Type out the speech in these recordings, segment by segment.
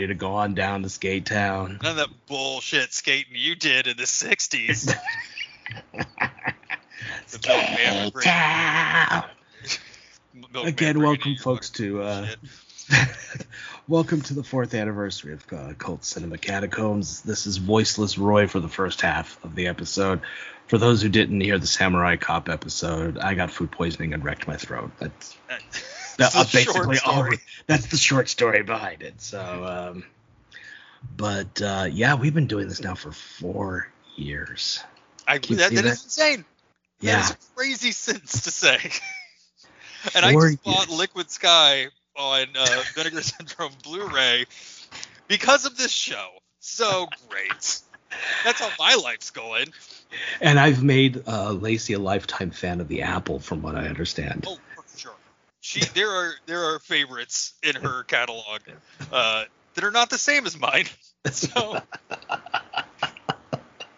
ready to go on down to Skate Town. None of that bullshit skating you did in the 60s. the Skate Town. Again, welcome folks to uh, welcome to the fourth anniversary of uh, Cult Cinema Catacombs. This is voiceless Roy for the first half of the episode. For those who didn't hear the Samurai Cop episode, I got food poisoning and wrecked my throat. That's It's uh, a short basically all. story. That's the short story behind it. So, um, but uh, yeah, we've been doing this now for four years. I, Can that, that is insane. Yeah. That is crazy sentence to say. and I Four just bought years. Liquid Sky on uh, Vinegar Syndrome Blu-ray because of this show. So great. That's how my life's going. And I've made uh, Lacey a lifetime fan of the Apple, from what I understand. Oh. She there are there are favorites in her catalog uh, that are not the same as mine. So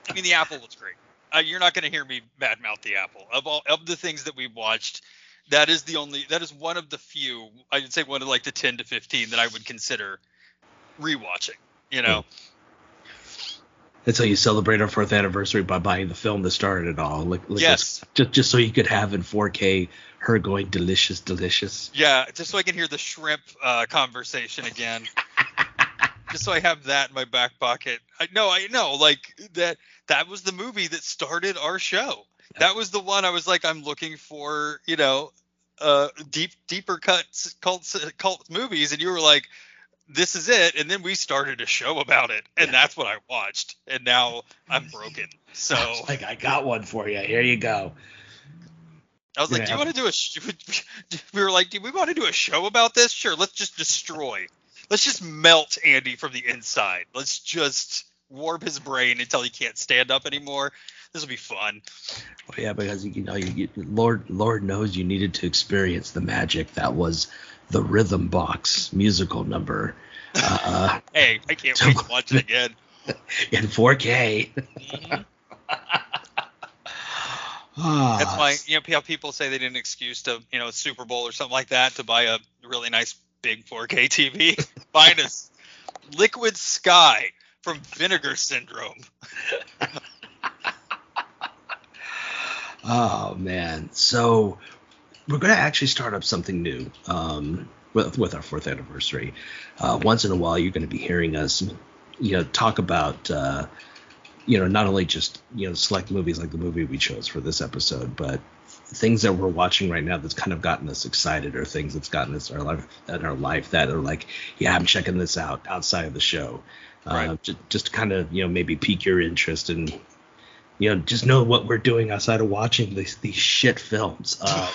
I mean, the Apple was great. Uh, you're not going to hear me badmouth the Apple. Of all of the things that we've watched, that is the only that is one of the few. I'd say one of like the 10 to 15 that I would consider rewatching. You know, That's how you celebrate our fourth anniversary by buying the film that started it all. Like, like Yes. just just so you could have in 4K her going delicious, delicious. yeah, just so I can hear the shrimp uh, conversation again. just so I have that in my back pocket. I know, I know, like that. That was the movie that started our show. That was the one I was like, I'm looking for, you know, uh, deep, deeper cuts, cult, cult movies, and you were like, this is it. And then we started a show about it, and Yeah. that's what I watched. And now I'm broken. So I like, I got one for you. Here you go. I was like, do you want to do a? Sh-? We were like, do we want to do a show about this? Sure, let's just destroy. Let's just melt Andy from the inside. Let's just warp his brain until he can't stand up anymore. This will be fun. Oh, yeah, because you know, you, you, Lord, Lord knows you needed to experience the magic that was the Rhythm Box musical number uh, Hey, I can't wait to watch it again. in 4K. Mhm. Ah, That's why you know how people say they need an excuse to you know Super Bowl or something like that to buy a really nice big 4K TV. Find us Liquid Sky from Vinegar Syndrome. Oh man, so we're going to actually start up something new um, with with our fourth anniversary. Uh, once in a while, you're going to be hearing us, you know, talk about, uh, you know, not only just you know select movies like the movie we chose for this episode, but things that we're watching right now that's kind of gotten us excited, or things that's gotten us our life in our life that are like, yeah, I'm checking this out outside of the show. Uh, Right. just, just to kind of you know maybe pique your interest and you know just know what we're doing outside of watching these these shit films. Uh,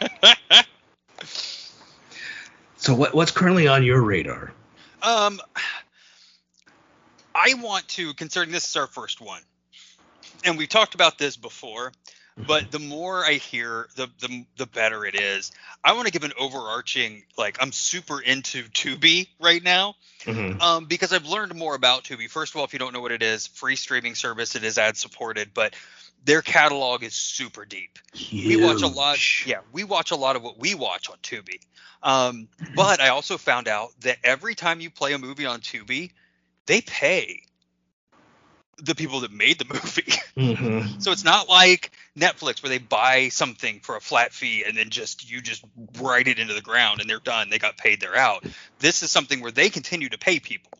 so what what's currently on your radar? Um, I want to, considering this is our first one, and we've talked about this before, but the more I hear, the the the better it is. I want to give an overarching, like I'm super into Tubi right now, um, because I've learned more about Tubi. First of all, if you don't know what it is, free streaming service. It is ad supported, but their catalog is super deep. we watch a lot Huge. yeah we watch a lot of what we watch on tubi um, but i also found out that every time you play a movie on tubi they pay the people that made the movie Mhm. so it's not like netflix where they buy something for a flat fee and then just you just write it into the ground and they're done they got paid they're out this is something where they continue to pay people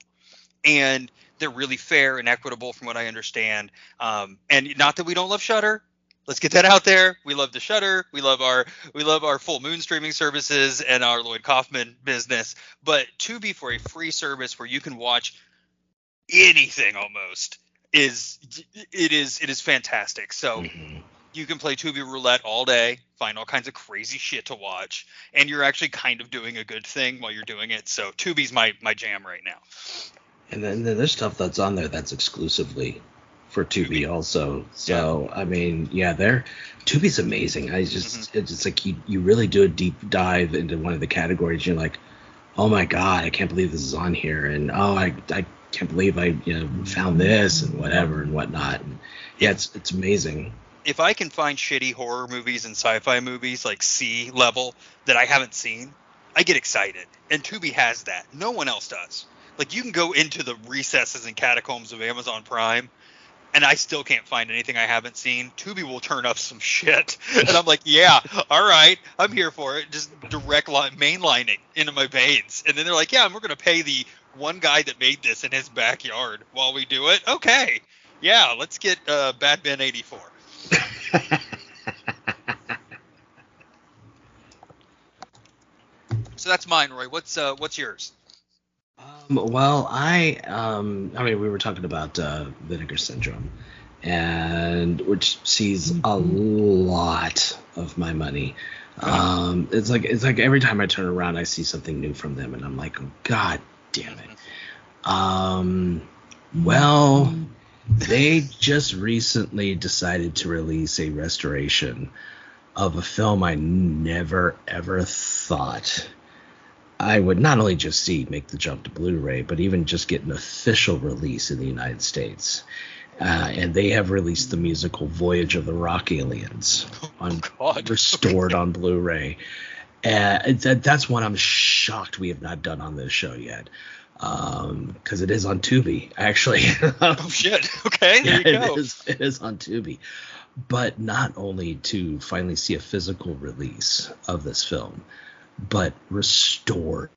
and they're really fair and equitable from what i understand um, and not that we don't love shutter let's get that out there. We love the Shutter. We love our we love our full moon streaming services and our Lloyd Kaufman business. But Tubi for a free service where you can watch anything almost is it is it is fantastic. So Mhm. you can play Tubi roulette all day, find all kinds of crazy shit to watch, and you're actually kind of doing a good thing while you're doing it. So Tubi's my my jam right now. And then there's stuff that's on there that's exclusively for Tubi, also. So I mean, yeah, they're Tubi's amazing. I just it's just like you you really do a deep dive into one of the categories. You're like, oh my god, I can't believe this is on here, and oh I I can't believe I you know found this and whatever and whatnot. And yeah, it's it's amazing. if I can find shitty horror movies and sci-fi movies like C level that I haven't seen, I get excited. And Tubi has that. No one else does. Like you can go into the recesses and catacombs of Amazon Prime and I still can't find anything I haven't seen. Tubi will turn up some shit. And I'm like, yeah, all right, I'm here for it. Just direct line mainlining into my veins. And then they're like, yeah, we're to pay the one guy that made this in his backyard while we do it. Okay. Yeah, let's get uh, Bad Ben 84. So that's mine, Roy. What's uh, what's yours? Um, well, I um, I mean, we were talking about uh, Vinegar Syndrome, and which sees a lot of my money. Um, it's like it's like every time I turn around, I see something new from them, and I'm like, oh, God damn it. Um, well, they just recently decided to release a restoration of a film I never ever thought I would not only just see make the jump to Blu-ray, but even just get an official release in the United States. Uh, and they have released the musical Voyage of the Rock Aliens on God. restored on Blu-ray. Uh, that, that's one I'm shocked we have not done on this show yet, Um, because it is on Tubi actually. Oh shit. Okay, there Yeah, you go. It is, it is on Tubi. But not only to finally see a physical release of this film, but restored.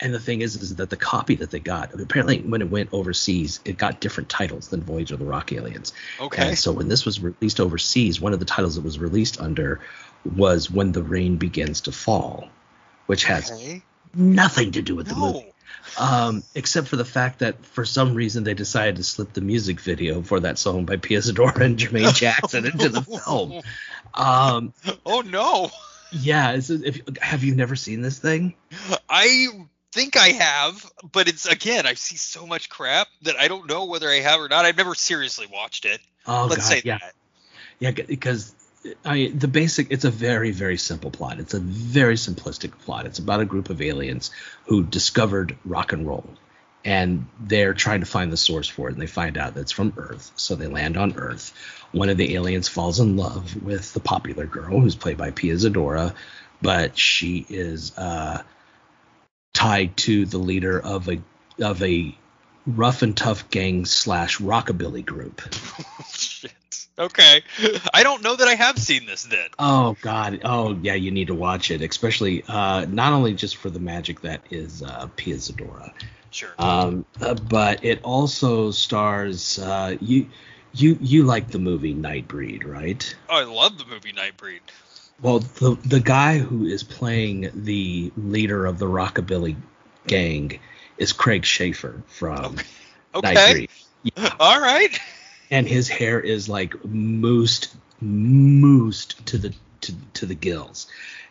And the thing is, is that the copy that they got, apparently when it went overseas, it got different titles than Voyage of the Rock Aliens. Okay. And so when this was released overseas, one of the titles it was released under was When the Rain Begins to Fall, which has Okay. nothing to do with the movie um, except for the fact that for some reason they decided to slip the music video for that song by Pia Zadora and Jermaine Jackson into the film. Um, Oh no. Yeah, it's, if have you never seen this thing? I think I have, but it's again, I see so much crap that I don't know whether I have or not. I've never seriously watched it. Oh Let's God, say yeah, that. yeah, because I the basic it's a very very simple plot. It's a very simplistic plot. It's about a group of aliens who discovered rock and roll. And they're trying to find the source for it, and they find out that it's from Earth. So they land on Earth. One of the aliens falls in love with the popular girl, who's played by Pia Zadora, but she is uh, tied to the leader of a of a rough and tough gang slash rockabilly group. Shit. Okay. I don't know that I have seen this then. Oh God! Oh yeah, you need to watch it, especially uh, not only just for the magic that is uh, Pia Zadora, Sure. um, uh, but it also stars uh, you. You you like the movie Nightbreed, right? oh, I love the movie Nightbreed. Well, the the guy who is playing the leader of the rockabilly gang is Craig Sheffer from Okay. Nightbreed. Yeah. All right. and his hair is like moosed moosed to the to, to the gills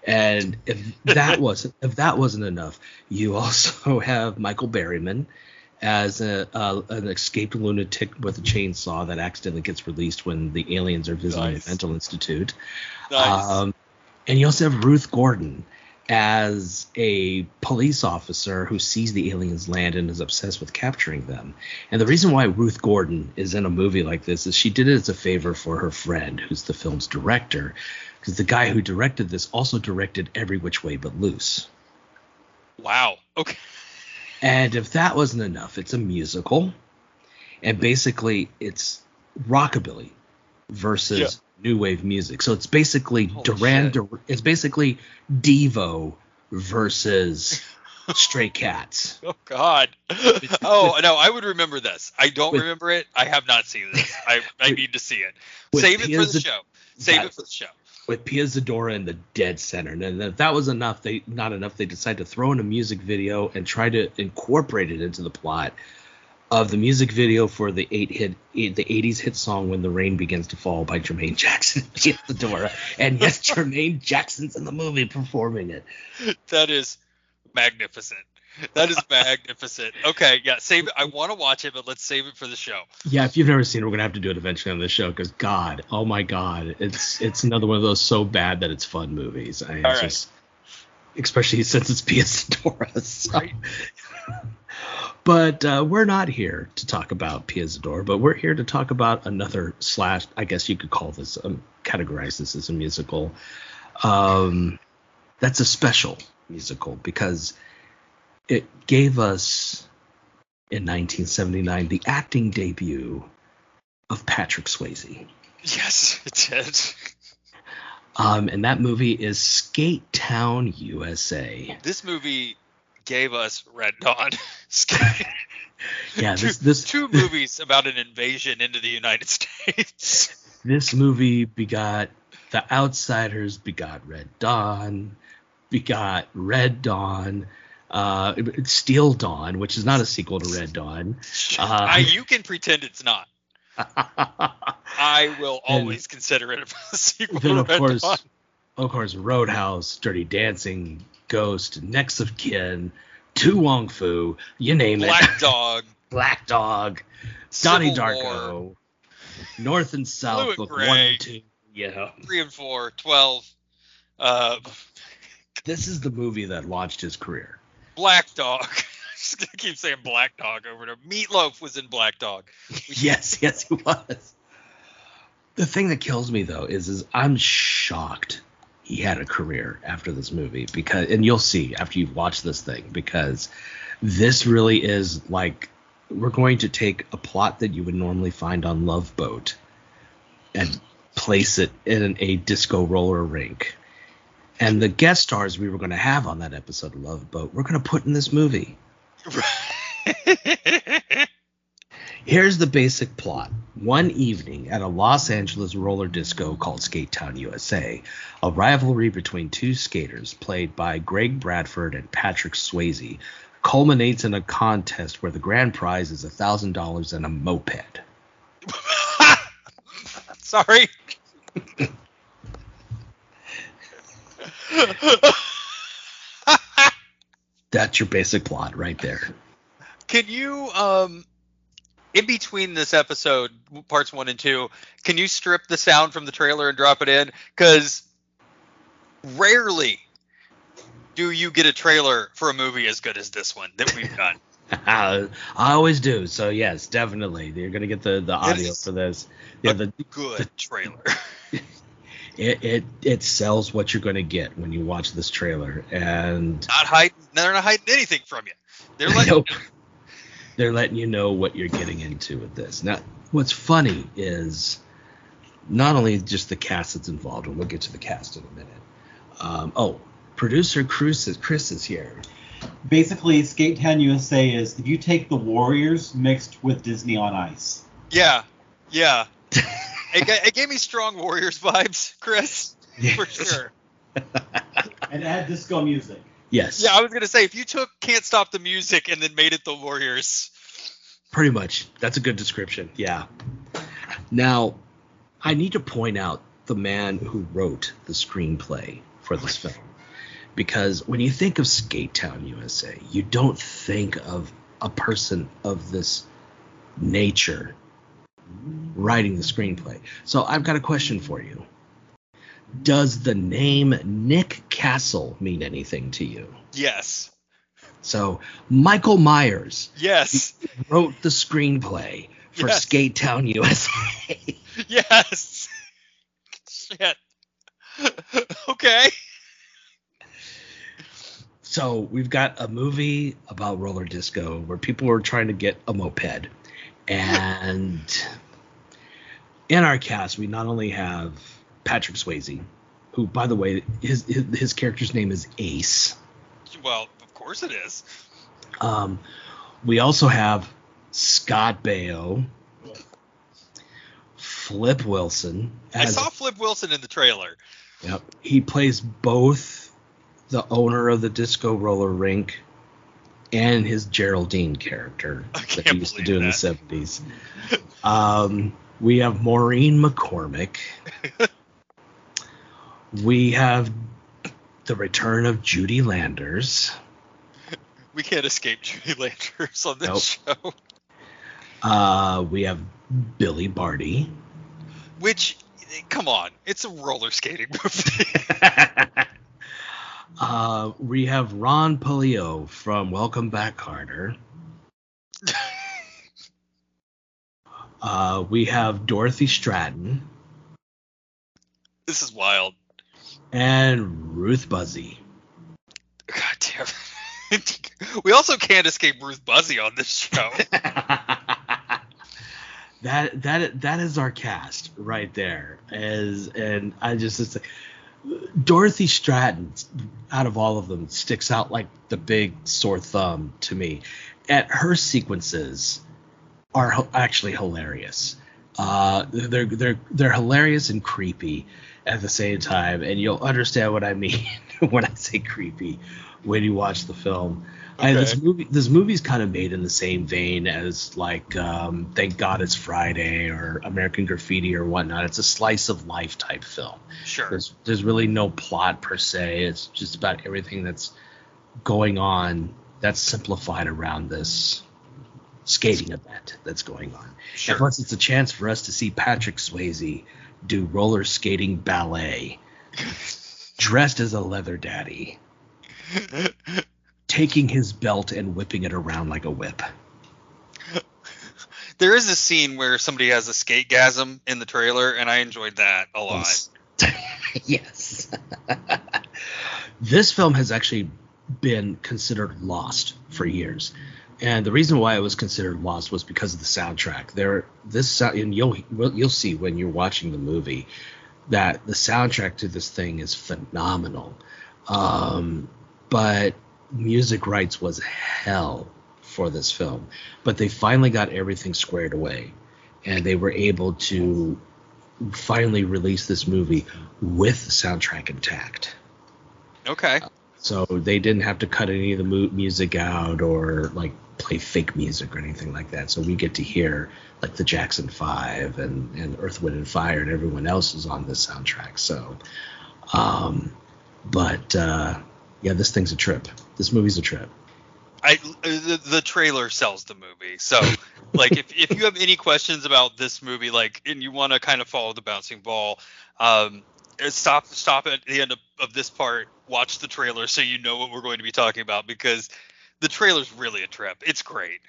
and if that wasn't if that wasn't enough you also have michael berryman as a, uh, an escaped lunatic with a chainsaw that accidentally gets released when the aliens are visiting Nice. the mental institute Nice. um, and you also have Ruth Gordon as a police officer who sees the aliens land and is obsessed with capturing them. And the reason why Ruth Gordon is in a movie like this is she did it as a favor for her friend, who's the film's director, because the guy who directed this also directed Every Which Way But Loose. wow. Okay. And if that wasn't enough, it's a musical, and basically it's rockabilly versus. New wave music. So it's basically Holy Duran. Dur- it's basically Devo versus Stray Cats. Oh God. oh no, I would remember this. I don't With- remember it. I have not seen this. I, I need to see it. Save it for the show. Save Yeah. it for the show. with Pia Zadora in the dead center. And if that was enough, they not enough, they decided to throw in a music video and try to incorporate it into the plot of the music video for the eight hit the 80s hit song When the Rain Begins to Fall by Jermaine Jackson and Pia Zadora. And yes, Jermaine Jackson's in the movie performing it. That is magnificent. That is magnificent. Okay, yeah, save it. I want to watch it, but let's save it for the show. Yeah, if you've never seen it, we're gonna have to do it eventually on the show because God, oh my God, it's it's another one of those so bad that it's fun movies. I, it's All right. just, especially since it's Pia Zadora. So. Right. but uh, we're not here to talk about Pia Zadora, but we're here to talk about another slash. I guess you could call this, um, categorize this as a musical. Um, that's a special musical because it gave us in 1979 the acting debut of Patrick Swayze. Yes, it did. Um, and that movie is Skate Town, USA. This movie gave us Red Dawn. Yeah, two, this this two movies about an invasion into the United States. this movie begot The Outsiders, begot Red Dawn, begot Red Dawn, uh, Steel Dawn, which is not a sequel to Red Dawn. Uh, I, you can pretend it's not. I will And- always consider it a sequel then to of Red course, Dawn. of course, Roadhouse, Dirty Dancing, Ghost, Next of Kin, To Wong Foo, you name it. Black Dog, Black Dog, Donnie Darko, War, North and South, Blue and book Gray. one and two. Yeah, three and four, twelve. Uh, this is the movie that launched his career. Black Dog. just gonna keep saying Black Dog over and over. Meatloaf was in Black Dog. yes, yes, he was. The thing that kills me though is, is I'm shocked he had a career after this movie because, and you'll see after you've watched this thing because this really is like we're going to take a plot that you would normally find on Love Boat and place it in a disco roller rink. And the guest stars we were going to have on that episode of Love Boat, we're going to put in this movie. Here's the basic plot. One evening at a Los Angeles roller disco called Skate Town, USA, a rivalry between two skaters, played by Greg Bradford and Patrick Swayze, culminates in a contest where the grand prize is $1,000 and a moped. Sorry. That's your basic plot right there. Can you um in between this episode parts 1 and 2, can you strip the sound from the trailer and drop it in cuz rarely do you get a trailer for a movie as good as this one that we've done. I always do. So yes, definitely, you're gonna get the the audio for this. Yeah, the Good trailer. it it it sells what you're gonna get when you watch this trailer, and not hiding they're not hiding anything from you. They're letting Nope. They're letting you know what you're getting into with this. Now, what's funny is not only just the cast that's involved, and we'll get to the cast in a minute. Um, oh, producer Chris is Chris is here. Basically, Skate Town USA is if you take the Warriors mixed with Disney on Ice. Yeah. Yeah. it, it gave me strong Warriors vibes, Chris, for sure. and add disco music. Yes. Yeah, I was gonna say if you took "Can't Stop the Music" and then made it the Warriors. Pretty much. That's a good description. Yeah. Now, I need to point out the man who wrote the screenplay for this film. Because when you think of Skate Town USA, you don't think of a person of this nature writing the screenplay. So I've got a question for you. Does the name Nick Castle mean anything to you? Yes. So Michael Myers Yes. wrote the screenplay for Yes. Skate Town USA. Yes. Shit. okay. so we've got a movie about roller disco where people are trying to get a moped. And in our cast, we not only have Patrick Swayze, who, by the way, his his, his character's name is Ace. Well, of course it is. Um, we also have Scott Baio, Flip Wilson. I saw Flip Wilson in the trailer. Yep. He plays both the owner of the disco roller rink and his Geraldine character that he used to do believe in the 70s. Um, we have Maureen McCormick. we have the return of Judy Landers. We can't escape Judy Landers on this Nope. show. Uh, we have Billy Barty. Which, come on, it's a roller skating movie. uh, we have Ron Palillo from Welcome Back, Kotter. Uh, we have Dorothy Stratten this is wild. And Ruth Buzzi. God damn it. we also can't escape Ruth Buzzi on this show. that that that is our cast right there. As and I just it's like, Dorothy Stratten out of all of them sticks out like the big sore thumb to me. At her sequences are actually hilarious. Uh, they're they're they're hilarious and creepy at the same time, and you'll understand what I mean when I say creepy when you watch the film. I, this movie this movie's kind of made in the same vein as like um, Thank God It's Friday or American Graffiti or whatnot. It's a slice of life type film. Sure. There's there's really no plot per se. It's just about everything that's going on that's simplified around this skating event that's going on. Sure. And plus, it's a chance for us to see Patrick Swayze do roller skating ballet, dressed as a leather daddy, taking his belt and whipping it around like a whip. there is a scene where somebody has a skate gasm in the trailer, and I enjoyed that a lot. yes. this film has actually been considered lost for years. And the reason why it was considered lost was because of the soundtrack. There, this and you'll you'll see when you're watching the movie that the soundtrack to this thing is phenomenal. Um, but music rights was hell for this film. But they finally got everything squared away, and they were able to finally release this movie with the soundtrack intact. Okay. So they didn't have to cut any of the mu- music out or like play fake music or anything like that. So we get to hear like the Jackson Five and, and Earth, Wind and Fire and everyone else is on this soundtrack. So, um, but uh, yeah, this thing's a trip. This movie's a trip. I the, the trailer sells the movie. So, like, if, if you have any questions about this movie, like, and you want to kind of follow the bouncing ball, um, stop stop at the end of, of this part, watch the trailer so you know what we're going to be talking about because the trailer's really a trip. It's great.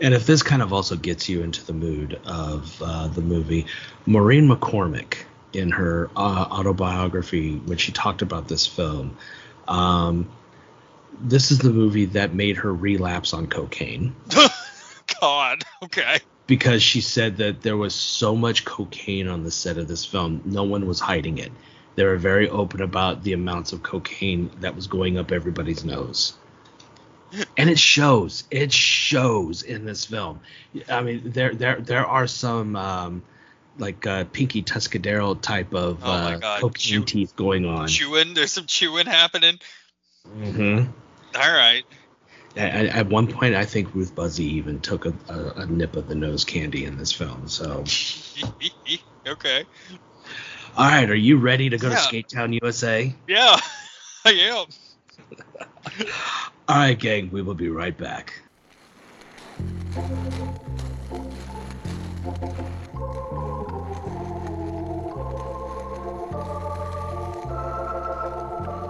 And if this kind of also gets you into the mood of uh, the movie, Maureen McCormick in her uh, autobiography when she talked about this film, um, this is the movie that made her relapse on cocaine God. Okay. because she said that there was so much cocaine on the set of this film, no one was hiding it. They were very open about the amounts of cocaine that was going up everybody's nose. And it shows. It shows in this film. I mean, there there there are some um, like uh, Pinky Tuscadero type of Oh uh, cocaine Chew- teeth going on. Chewing. There's some chewing happening. Mm-hmm. All right. At, at one point, I think Ruth Buzzi even took a, a, a nip of the nose candy in this film. So, okay. all right, are you ready to go to Yeah. Skate Town, USA? Yeah. I am. All right, gang, we will be right back.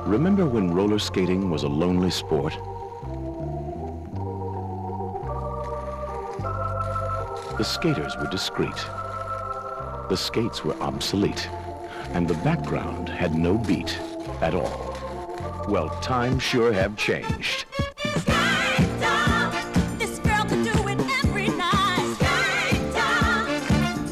Remember when roller skating was a lonely sport? The skaters were discreet. The skates were obsolete. And the background had no beat at all. Well, times sure have changed. Skate down. This girl can do it every night. Skate down.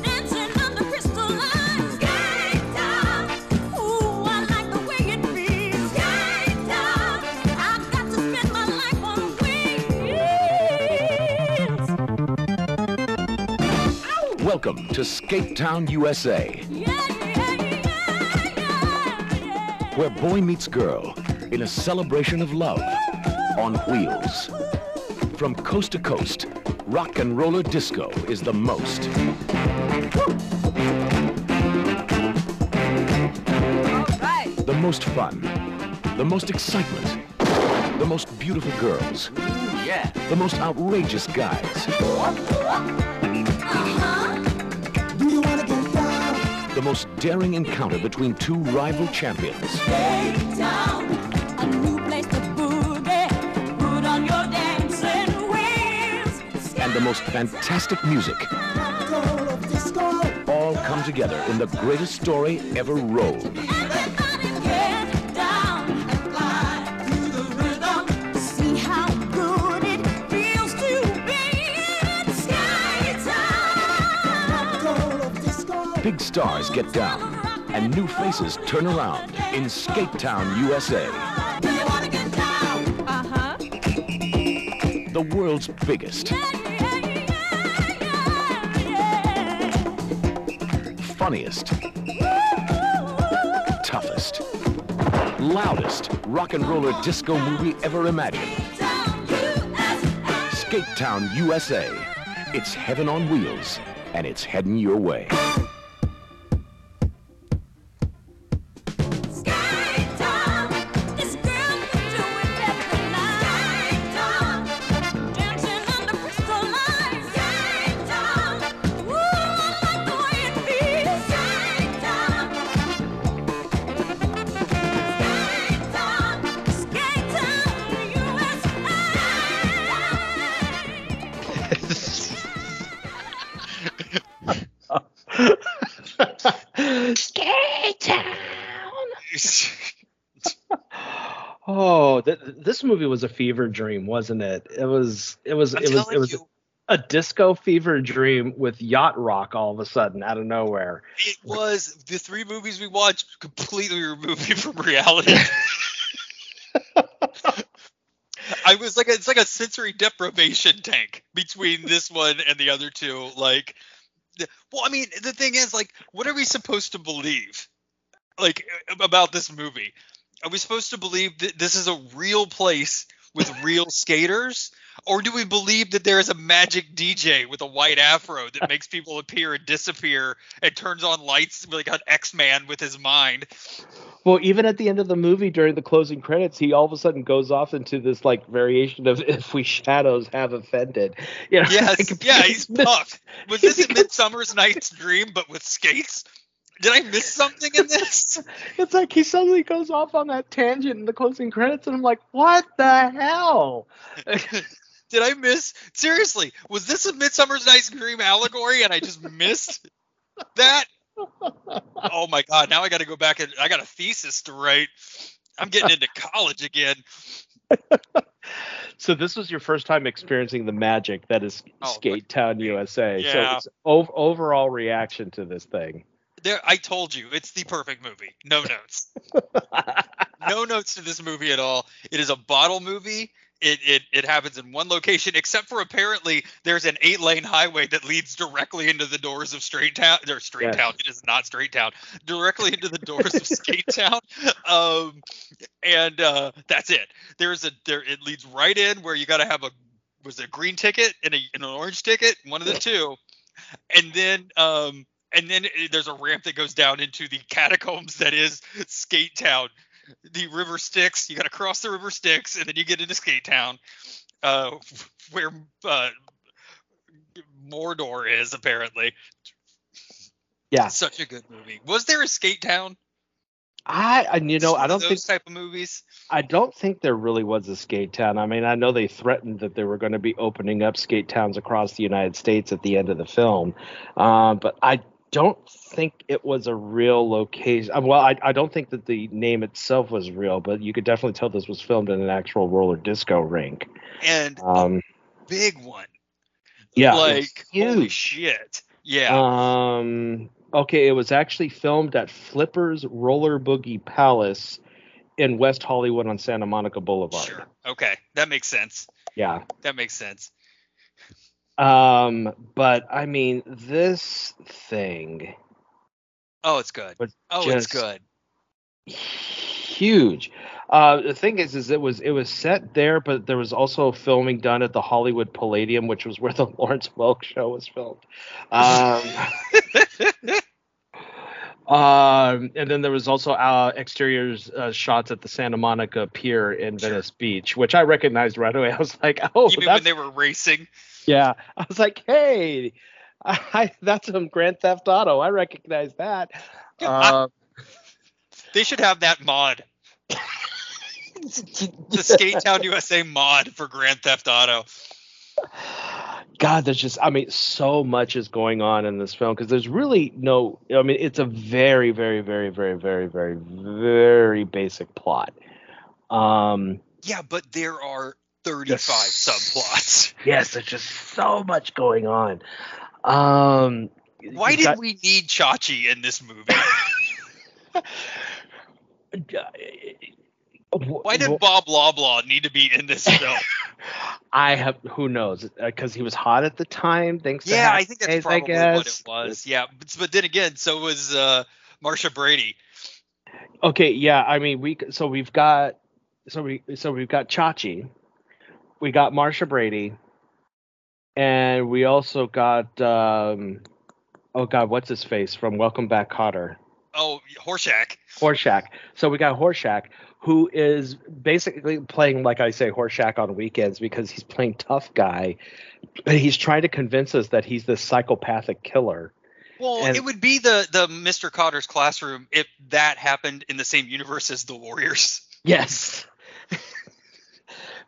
Dancing under crystal lights. Skate down. Ooh, I like the way it feels. Skate down. I got to spend my life on wheels. Welcome to Skate Town, USA, Yeah, yeah, yeah, yeah, yeah. where boy meets girl in a celebration of love on wheels. From coast to coast, rock and roller disco is the most. The most fun, the most excitement, The most beautiful girls. Yeah. The most outrageous guys. The most daring encounter between two rival champions. The most fantastic music all come together in the greatest story ever wrote. Everybody get down and fly to the rhythm. See how good it feels to be in Sky Town. Big stars get down, and new faces turn around in Skate Town, USA, Do you wanna get down? Uh-huh. the world's biggest, funniest, toughest, loudest rock and roller disco movie ever imagined. Skate Town, USA. It's heaven on wheels, and it's heading your way. This movie was a fever dream, wasn't it? It was. It was. I'm it was. It was you, a disco fever dream with yacht rock all of a sudden out of nowhere. it was the three movies we watched completely removed me from reality. I was like, it's like a sensory deprivation tank between this one and the other two. Like, well, I mean, the thing is, like, what are we supposed to believe, like, about this movie? Are we supposed to believe that this is a real place with real skaters? Or do we believe that there is a magic DJ with a white afro that makes people appear and disappear and turns on lights like an X-Man with his mind? Well, even at the end of the movie during the closing credits, he all of a sudden goes off into this like variation of "If we shadows have offended." You know, Yes, like, yeah, he's puffed. Was this a Midsummer's Night's Dream but with skates? Did I miss something in this? It's like he suddenly goes off on that tangent in the closing credits, and I'm like, what the hell? Did I miss? Seriously, was this a Midsummer's Night's Dream allegory and I just missed that? Oh my god! Now I got to go back and I got a thesis to write. I'm getting into college again. So this was your first time experiencing the magic that is Oh, Skate Town, USA. So Yeah. it's ov- overall reaction to this thing. There, I told you, it's the perfect movie. No notes. no notes to this movie at all. It is a bottle movie. It, it it happens in one location, except for apparently there's an eight lane highway that leads directly into the doors of Straight Town. Or Straight Yes. Town. It is not Straight Town. Directly into the doors of Skate Town. Um, and uh, that's it. There's a there. It leads right in where you got to have a was it a green ticket and, a, and an orange ticket, one of the two, and then um and then there's a ramp that goes down into the catacombs that is Skate Town. The River Styx. You got to cross the River Styx, and then you get into Skate Town, uh, where uh, Mordor is apparently. Yeah. Such a good movie. Was there a Skate Town? I, and you know, I don't those think type of movies. I don't think there really was a skate town. I mean, I know they threatened that they were going to be opening up skate towns across the United States at the end of the film, uh, but I don't think it was a real location. uh, Well, I, I don't think that the name itself was real, but you could definitely tell this was filmed in an actual roller disco rink. And Um, big one. yeah, like holy shit. Yeah. Um, okay, it was actually filmed at Flipper's Roller Boogie Palace in West Hollywood on Santa Monica Boulevard. sure. Okay, that makes sense. Yeah. That makes sense. Um, but I mean, this thing Oh, it's good. Oh, it's good. huge. Uh, the thing is, is it was it was set there, but there was also filming done at the Hollywood Palladium, which was where the Lawrence Welk show was filmed. Um, Um, and then there was also uh, exteriors uh, shots at the Santa Monica Pier in Venice Beach, which I recognized right away. I was like, oh, Even when that's they were racing. Yeah. I was like, hey, I, that's some Grand Theft Auto. I recognize that. Uh, They should have that mod. The Skate Town USA mod for Grand Theft Auto. God, there's just, I mean, so much is going on in this film because there's really no, I mean, it's a very, very, very, very, very, very, very basic plot. Um, Yeah, but there are 35 Yes. subplots. yes, there's just so much going on. Um, Why did got- we need Chachi in this movie? Why did Bob Loblaw need to be in this film? I have who knows because he was hot at the time. Thanks to yeah, I think that's Days, probably I what it was. Yeah, but, but then again, so was uh, Marcia Brady. Okay, yeah. I mean, we so we've got so we so we've got Chachi, we got Marcia Brady, and we also got um, oh god, what's his face from Welcome Back, Kotter, Oh, Horshack. Horshack. So we got Horshack, who is basically playing like I say Horshack on weekends because he's playing tough guy. But he's trying to convince us that he's this psychopathic killer. Well, And- it would be the the Mr. Kotter's classroom if that happened in the same universe as the Warriors. Yes.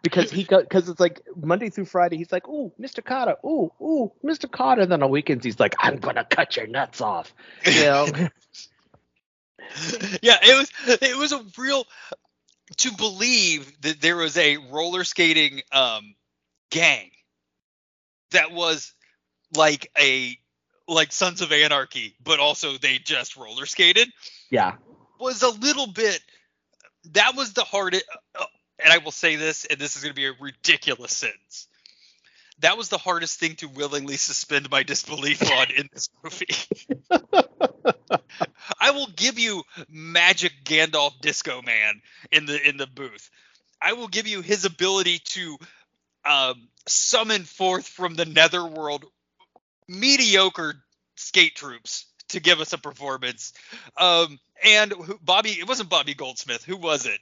Because he got because it's like Monday through Friday he's like, "Ooh, Mr. Kotter, ooh, ooh, Mr. Kotter." Then on weekends he's like, "I'm gonna cut your nuts off." You know? yeah, it was it was a real to believe that there was a roller skating um gang that was like a like Sons of Anarchy, but also they just roller skated yeah. was a little bit that was the hardest uh, and I will say this and this is going to be a ridiculous sentence. That was the hardest thing to willingly suspend my disbelief on in this movie. I will give you Magic Gandalf Disco Man in the in the booth. I will give you his ability to um, summon forth from the netherworld mediocre skate troops to give us a performance. Um, and Bobby, it wasn't Bobby Goldsmith. Who was it?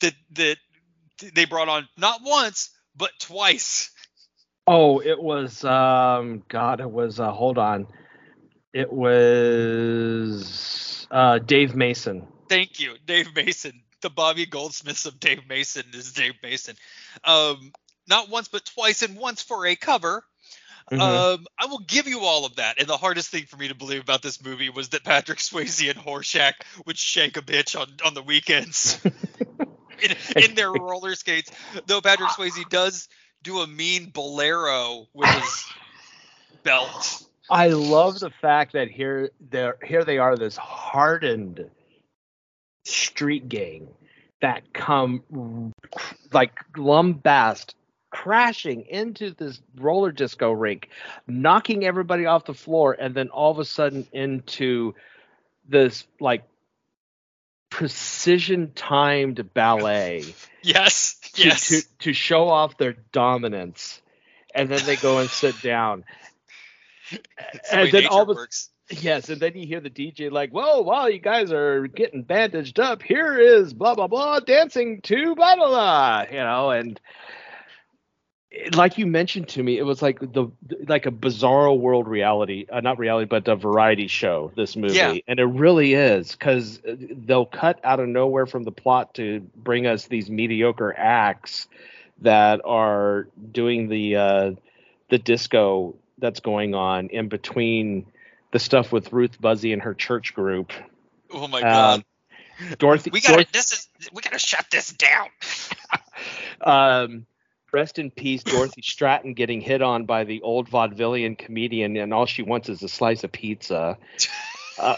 That that they brought on not once but twice. Oh, it was um God, it was uh hold on. It was uh Dave Mason. Thank you, Dave Mason. The Bobby Goldsmiths of Dave Mason is Dave Mason. Um, not once but twice, and once for a cover. Mhm. Um, I will give you all of that. And the hardest thing for me to believe about this movie was that Patrick Swayze and Horshack would shank a bitch on, on the weekends in, in their roller skates. Though Patrick Swayze does do a mean bolero with his belt. I love the fact that here there here they are this hardened street gang that come like lumbast crashing into this roller disco rink knocking everybody off the floor and then all of a sudden into this like precision timed ballet Yes, to, yes. to to show off their dominance and then they go and sit down the and then all the works. Yes, and then you hear the DJ like, "Whoa, while you guys are getting bandaged up, here is blah blah blah dancing to blah blah blah," you know, and like you mentioned to me, it was like the like a bizarro world reality, uh, not reality, but a variety show. This movie, Yeah. and it really is because they'll cut out of nowhere from the plot to bring us these mediocre acts that are doing the uh, the disco that's going on in between the stuff with Ruth Buzzi and her church group. Oh my god. Um, Dorothy, we gotta Dorothy this is we gotta shut this down. um, rest in peace, Dorothy Stratten getting hit on by the old vaudevillian comedian, and all she wants is a slice of pizza. Uh,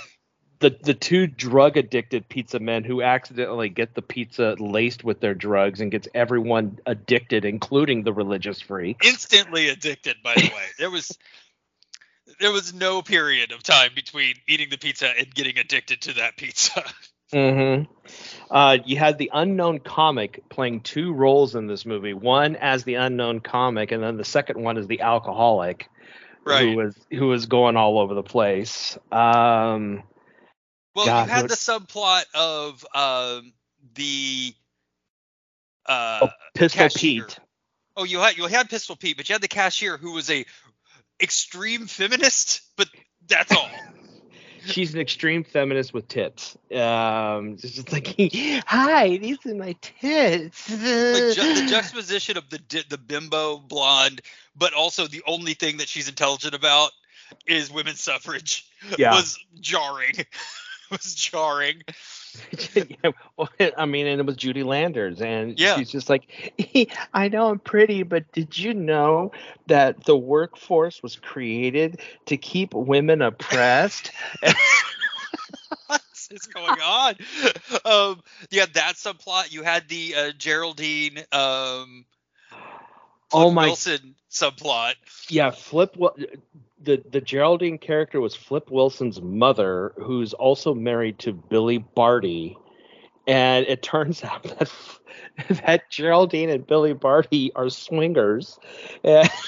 the the two drug addicted pizza men who accidentally get the pizza laced with their drugs and gets everyone addicted, including the religious freaks. Instantly addicted, by the way. There was there was no period of time between eating the pizza and getting addicted to that pizza. hmm Uh, you had the unknown comic playing two roles in this movie. One as the unknown comic, and then the second one is the alcoholic. Right. who was who was going all over the place. Um, Well, God, you had what- the subplot of um, the uh, oh, Pistol cashier. Pete. Oh, you had you had Pistol Pete, but you had the cashier who was a extreme feminist, but that's all. She's an extreme feminist with tits. Um, it's just like, hi, these are my tits. like ju- the juxtaposition of the di- the bimbo blonde, but also the only thing that she's intelligent about is women's suffrage Yeah. was jarring. was jarring. yeah, well, I mean, and it was Judy Landers, and Yeah. she's just like, I know I'm pretty, but did you know that the workforce was created to keep women oppressed? what is going on? Um, you had that subplot. You had the uh, Geraldine um, Oh Flip my- Wilson subplot. yeah, Flip. Wil- The the Geraldine character was Flip Wilson's mother, who's also married to Billy Barty, and it turns out that that Geraldine and Billy Barty are swingers. And-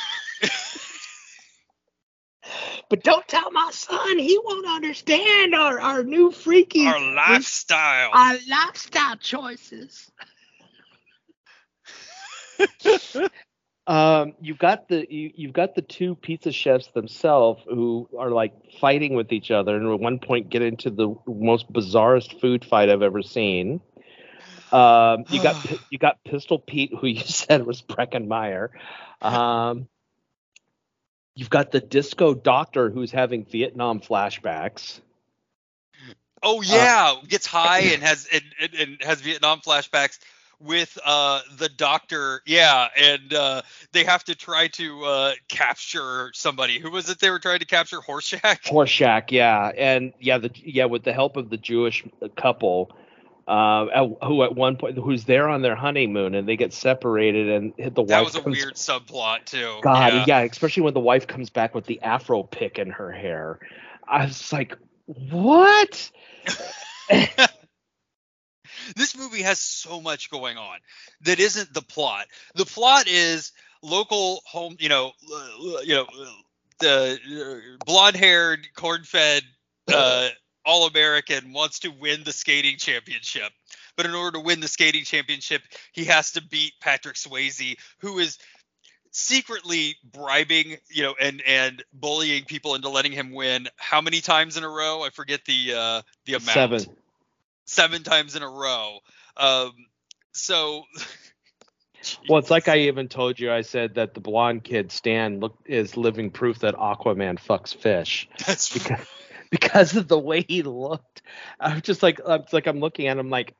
but don't tell my son; he won't understand our our new freaky Our lifestyle. our lifestyle choices. um, you've got the you, you've got the two pizza chefs themselves who are like fighting with each other, and at one point get into the most bizarrest food fight I've ever seen. Um, you got you got Pistol Pete, who you said was Breckin Meyer. Um, you've got the disco doctor who's having Vietnam flashbacks. Oh yeah, gets high and has and, and, and has Vietnam flashbacks with uh the doctor. Yeah, and uh they have to try to uh capture somebody. Who was it they were trying to capture? Horshack? Horshack, yeah, and yeah, the yeah with the help of the Jewish couple, uh, who at one point who's there on their honeymoon and they get separated and hit the That wife. was a comes- weird subplot too. God, yeah. yeah. especially when the wife comes back with the afro pick in her hair. I was like, what? this movie has so much going on that isn't the plot. The plot is local home, you know, uh, you know, uh, the uh, blonde-haired, corn-fed, uh, all-American wants to win the skating championship. But in order to win the skating championship, he has to beat Patrick Swayze, who is secretly bribing, you know, and and bullying people into letting him win. How many times in a row? I forget the uh, the amount Seven. Seven times in a row. Um, so Well, it's like I even told you. I said that the blonde kid Stan look is living proof that Aquaman fucks fish. that's because because of the way he looked. I'm just like it's like I'm looking at him like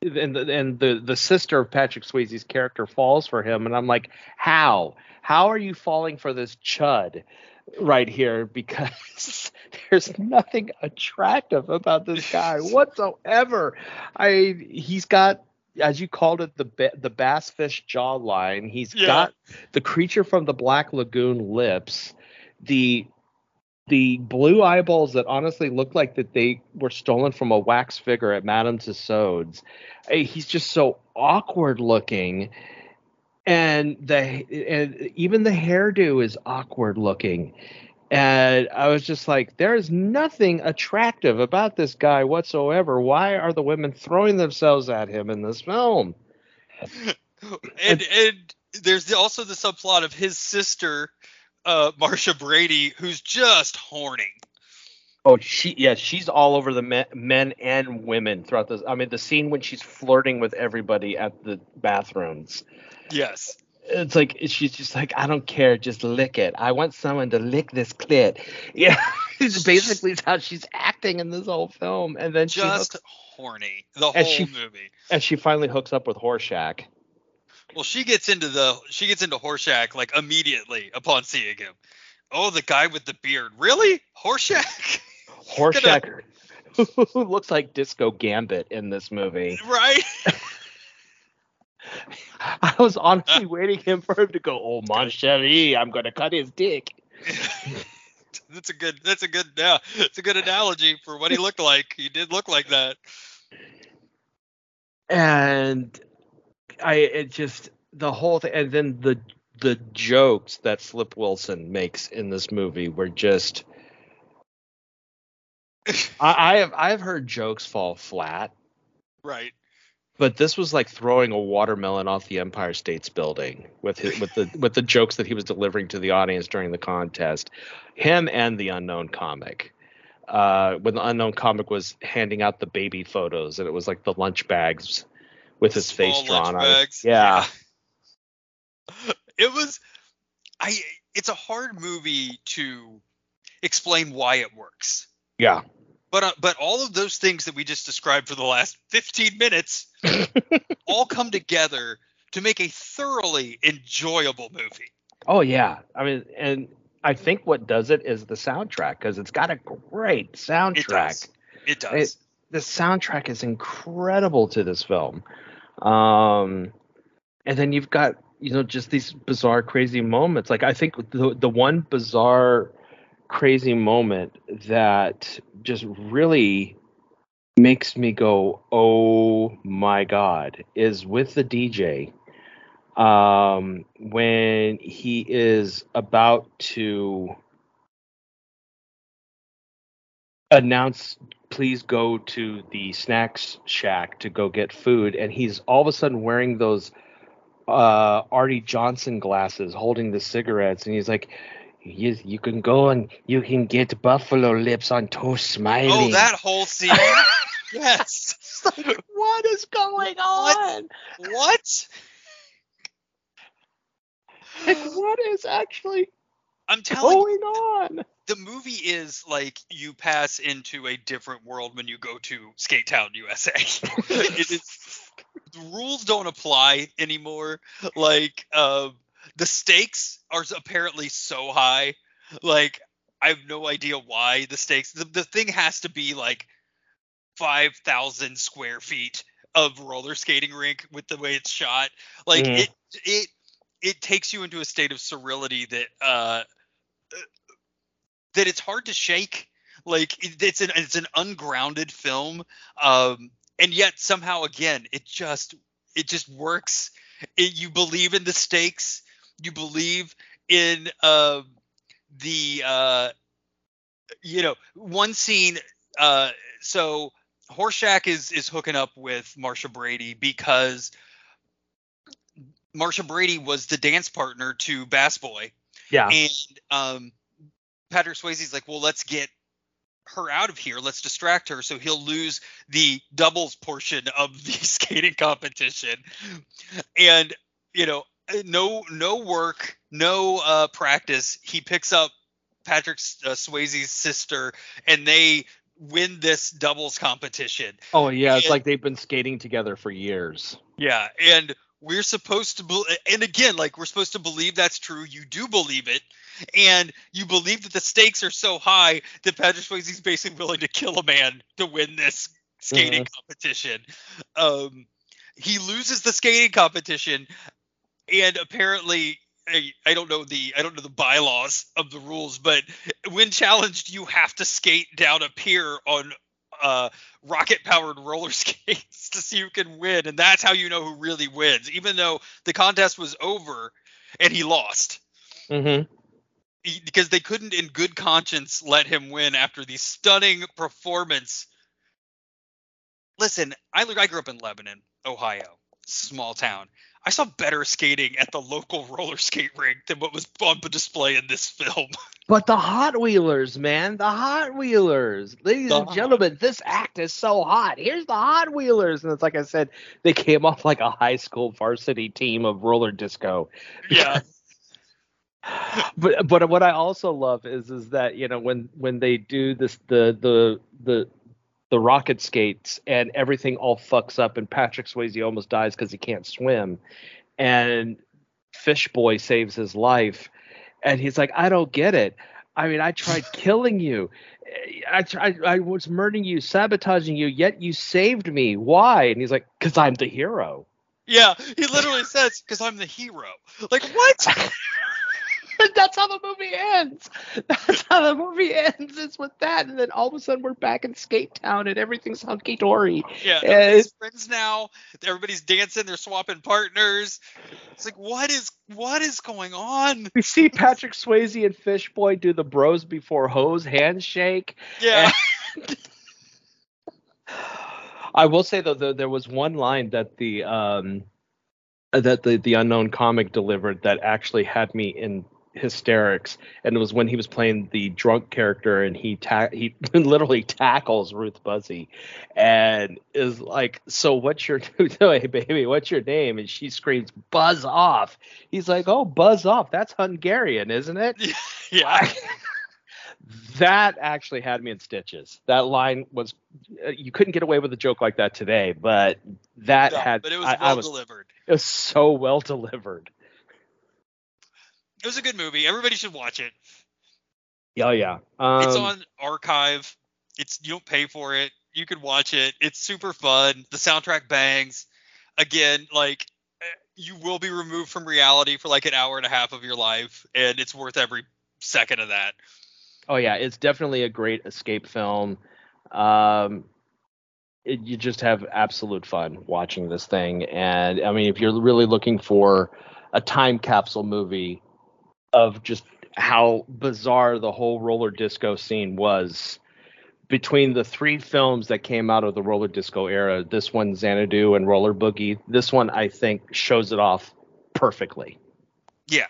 and the, and the the sister of Patrick Swayze's character falls for him and I'm like how how are you falling for this chud right here because there's nothing attractive about this guy whatsoever. I he's got as you called it the ba- the bass fish jawline. He's Yeah. got the creature from the Black Lagoon lips. The the blue eyeballs that honestly look like that they were stolen from a wax figure at Madame Tussauds. Eh, He's just so awkward looking, and the and even the hairdo is awkward looking. And I was just like, there is nothing attractive about this guy whatsoever. Why are the women throwing themselves at him in this film? and and there's the- also the subplot of his sister, uh, Marcia Brady, who's just horny. Oh, she yeah, she's all over the men, men and women throughout this. I mean, the scene when she's flirting with everybody at the bathrooms. Yes. It's like she's just like, I don't care, just lick it. I want someone to lick this clit. Yeah, it's basically how she's acting in this whole film. And then Just hooks, horny the whole she- movie. and she finally hooks up with Horshack. Well, she gets into the she gets into Horshack like immediately upon seeing him. Oh, the guy with the beard. Really? Horshack? Horshack, who looks like Disco Gambit in this movie. right? I was honestly waiting him for him to go, "Oh, mon chéri, I'm gonna cut his dick." that's a good that's a good yeah, it's a good analogy for what he looked like. He did look like that. and I it just the whole thing, and then the the jokes that Flip Wilson makes in this movie were just. I, I have I've heard jokes fall flat, Right. But this was like throwing a watermelon off the Empire State's Building with his, with the with the jokes that he was delivering to the audience during the contest. Him and the unknown comic. Uh, when the unknown comic was handing out the baby photos, and it was like the lunch bags with his face Small drawn lunch on it. Yeah. It was I it's a hard movie to explain why it works. Yeah. But uh, but all of those things that we just described for the last 15 minutes all come together to make a thoroughly enjoyable movie. Oh yeah. I mean, and I think what does it is the soundtrack because it's got a great soundtrack. It does. It does. the soundtrack is incredible to this film. Um, and then you've got you know just these bizarre, crazy moments. Like I think the the one bizarre, crazy moment that just really makes me go, "Oh my god!" is with the DJ. Um, when he is about to announce please go to the snacks shack to go get food and he's all of a sudden wearing those uh Arte Johnson glasses holding the cigarettes and he's like you, you can go and you can get buffalo lips on toast smiling oh, that whole scene. yes. Like, what is going on What? like what is actually I'm telling going on the movie is like you pass into a different world when you go to Skatetown, USA. it is the rules don't apply anymore. Like um, the stakes are apparently so high. Like I have no idea why the stakes. The, the thing has to be like five thousand square feet of roller skating rink with the way it's shot. Like Mhm. it it it takes you into a state of surreality that uh that it's hard to shake. Like it, it's an it's an ungrounded film, um, and yet somehow again it just it just works. It, you believe in the stakes. You believe in uh, the uh, you know one scene. Uh, so Horshack is is hooking up with Marcia Brady because Marcia Brady was the dance partner to Bass Boy yeah and um, Patrick Swayze's like, well, let's get her out of here. Let's distract her so he'll lose the doubles portion of the skating competition. And you know, no no work, no uh, practice. He picks up Patrick uh, Swayze's sister, and they win this doubles competition. oh yeah it's and- like they've been skating together for years Yeah, and we're supposed to, be- and again, like we're supposed to believe that's true. You do believe it, and you believe that the stakes are so high that Patrick swayze is basically willing to kill a man to win this skating competition. Um, he loses the skating competition, and apparently. I, I don't know the I don't know the bylaws of the rules, but when challenged, you have to skate down a pier on uh, rocket powered roller skates to see who can win and that's how you know who really wins even though the contest was over and he lost mm-hmm. He- because they couldn't in good conscience let him win after the stunning performance listen I, I grew up in lebanon ohio small town i saw better skating at the local roller skate rink than what was on display in this film. But the Hot Wheelers, man, the Hot Wheelers, ladies The and gentlemen, this act is so hot. Here's the Hot Wheelers, and it's like I said, they came off like a high school varsity team of roller disco. yeah. But but what I also love is is that you know when when they do this the the the the rocket skates and everything all fucks up and Patrick Swayze almost dies because he can't swim, and Fishboy saves his life, and he's like, I don't get it. I mean, I tried killing you. I tried. I was murdering you, sabotaging you, yet you saved me. Why? And he's like, because I'm the hero. yeah he literally says because i'm the hero like what That's how the movie ends. That's how the movie ends. It's with that, and then all of a sudden we're back in Skatetown, and everything's hunky dory. Yeah, everybody's friends now. Everybody's dancing. They're swapping partners. It's like, what is what is going on? We see Patrick Swayze and Fishboy do the bros before hose handshake. Yeah, I will say though, though there was one line that the um that the the unknown comic delivered that actually had me in hysterics, and it was when he was playing the drunk character and he ta- he literally tackles Ruth Buzzi, and is like, "So what's your hey baby? What's your name?" And she screams, "Buzz off!" He's like, "Oh, buzz off! That's Hungarian, isn't it?" yeah. that actually had me in stitches. That line was uh, you couldn't get away with a joke like that today, but that No, had but it was I, well I was delivered. it was so well delivered. It was a good movie. Everybody should watch it. Oh yeah, um, it's on archive. It's you don't pay for it. You can watch it. It's super fun. The soundtrack bangs. Again, like eh, you will be removed from reality for like an hour and a half of your life, and it's worth every second of that. Oh yeah, it's definitely a great escape film. Um, it, you just have absolute fun watching this thing, and I mean, if you're really looking for a time capsule movie of just how bizarre the whole roller disco scene was between the three films that came out of the roller disco era, this one Xanadu and Roller Boogie, this one I think shows it off perfectly. Yeah,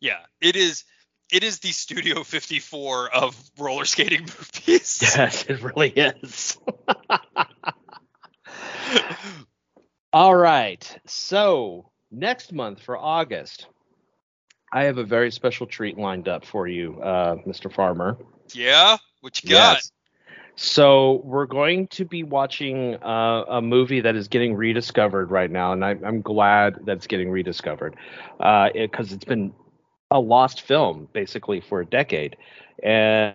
yeah. It is. It is the Studio 54 of roller skating movies. Yes, it really is. All right. So next month for August, I have a very special treat lined up for you, uh, Mr. Farmer. yeah. What you got? Yes. So we're going to be watching uh, a movie that is getting rediscovered right now, and I, I'm glad that it's getting rediscovered because it, 'cause it's been a lost film basically for a decade, and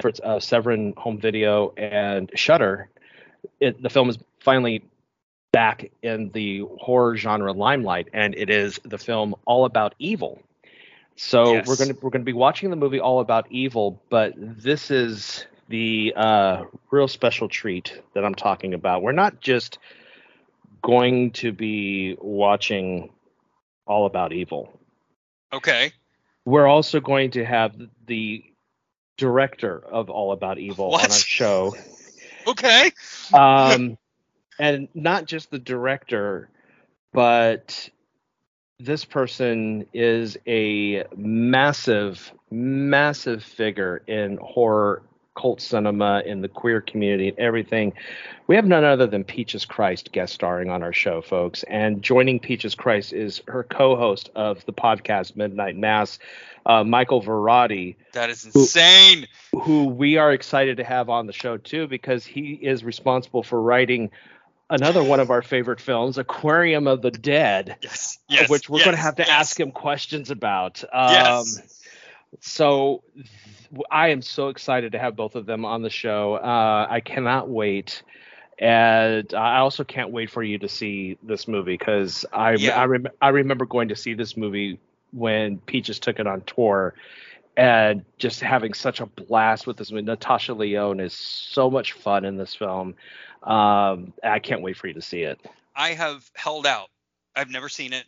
for uh, Severin Home Video and Shudder, it, the film is finally back in the horror genre limelight, and it is the film All About Evil. So Yes. we're gonna we're gonna be watching the movie All About Evil, but this is the uh, real special treat that I'm talking about. We're not just going to be watching All About Evil. Okay. We're also going to have the director of All About Evil on our show Okay. um, and not just the director, but this person is a massive, massive figure in horror, cult cinema, in the queer community, and everything. We have none other than Peaches Christ guest starring on our show, folks. And joining Peaches Christ is her co-host of the podcast Midnight Mass, uh, Michael Varrati That is insane. who we are excited to have on the show too because he is responsible for writing another one of our favorite films, Aquarium of the Dead, Yes. Yes. which we're going to have to yes. ask him questions about. Um, Yes. So I am so excited to have both of them on the show. Uh, I cannot wait. And I also can't wait for you to see this movie because I Yeah. I, rem- I remember going to see this movie when Peaches took it on tour and just having such a blast with this movie. Natasha Lyonne is so much fun in this film. Um, I can't wait for you to see it. I have held out. I've never seen it,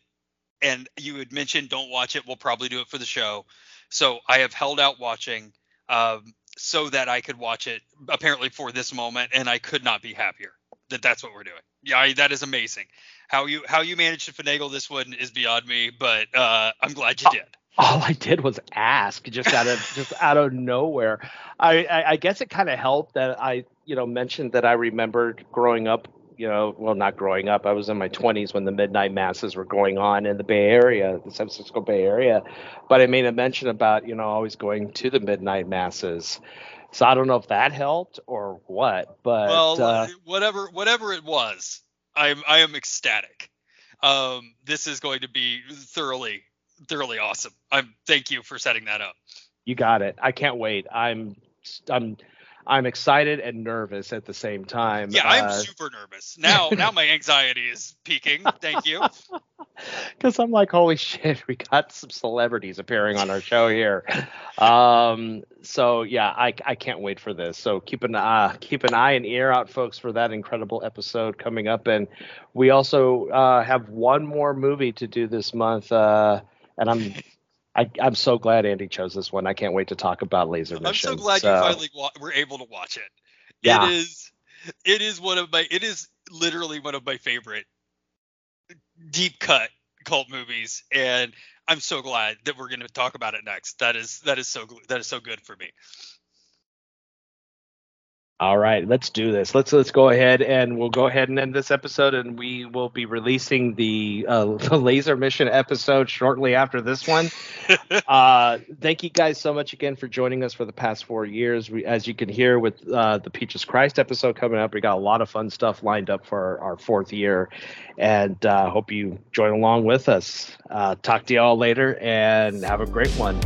and you had mentioned don't watch it. We'll probably do it for the show. So I have held out watching, um, so that I could watch it. Apparently for this moment, and I could not be happier that that's what we're doing. Yeah, I, that is amazing. How you how you managed to finagle this one is beyond me, but uh, I'm glad you did. all I did was ask just out of just out of nowhere. I I, I guess it kind of helped that I you know mentioned that I remembered growing up. You know, well, not growing up. I was in my 20s when the midnight masses were going on in the Bay Area, the San Francisco Bay Area. But I made a mention about you know always going to the midnight masses. So I don't know if that helped or what, but well, uh, whatever whatever it was, I'm I am ecstatic. Um, this is going to be thoroughly thoroughly awesome. I'm thank you for setting that up. You got it. I can't wait. I'm I'm I'm excited and nervous at the same time. Yeah, I'm Uh, super nervous now. now my anxiety is peaking. Thank you. because I'm like, holy shit, we got some celebrities appearing on our show here. Um, so yeah, I, I can't wait for this. So keep an uh, keep an eye and ear out, folks, for that incredible episode coming up. And we also uh, have one more movie to do this month, uh, and I'm. I, I'm so glad Andy chose this one. I can't wait to talk about Laser Mission. I'm so glad So, you finally wa- were able to watch it. Yeah. It is it is one of my it is literally one of my favorite deep cut cult movies and I'm so glad that we're going to talk about it next. That is that is so that is so good for me. All right, let's do this. Let's let's go ahead and we'll go ahead and end this episode, and we will be releasing the uh, the laser mission episode shortly after this one. uh, thank you guys so much again for joining us for the past four years. We, as you can hear with uh, the Peaches Christ episode coming up, we got a lot of fun stuff lined up for our, our fourth year, and uh, hope you join along with us. Uh, talk to you all later, and have a great one.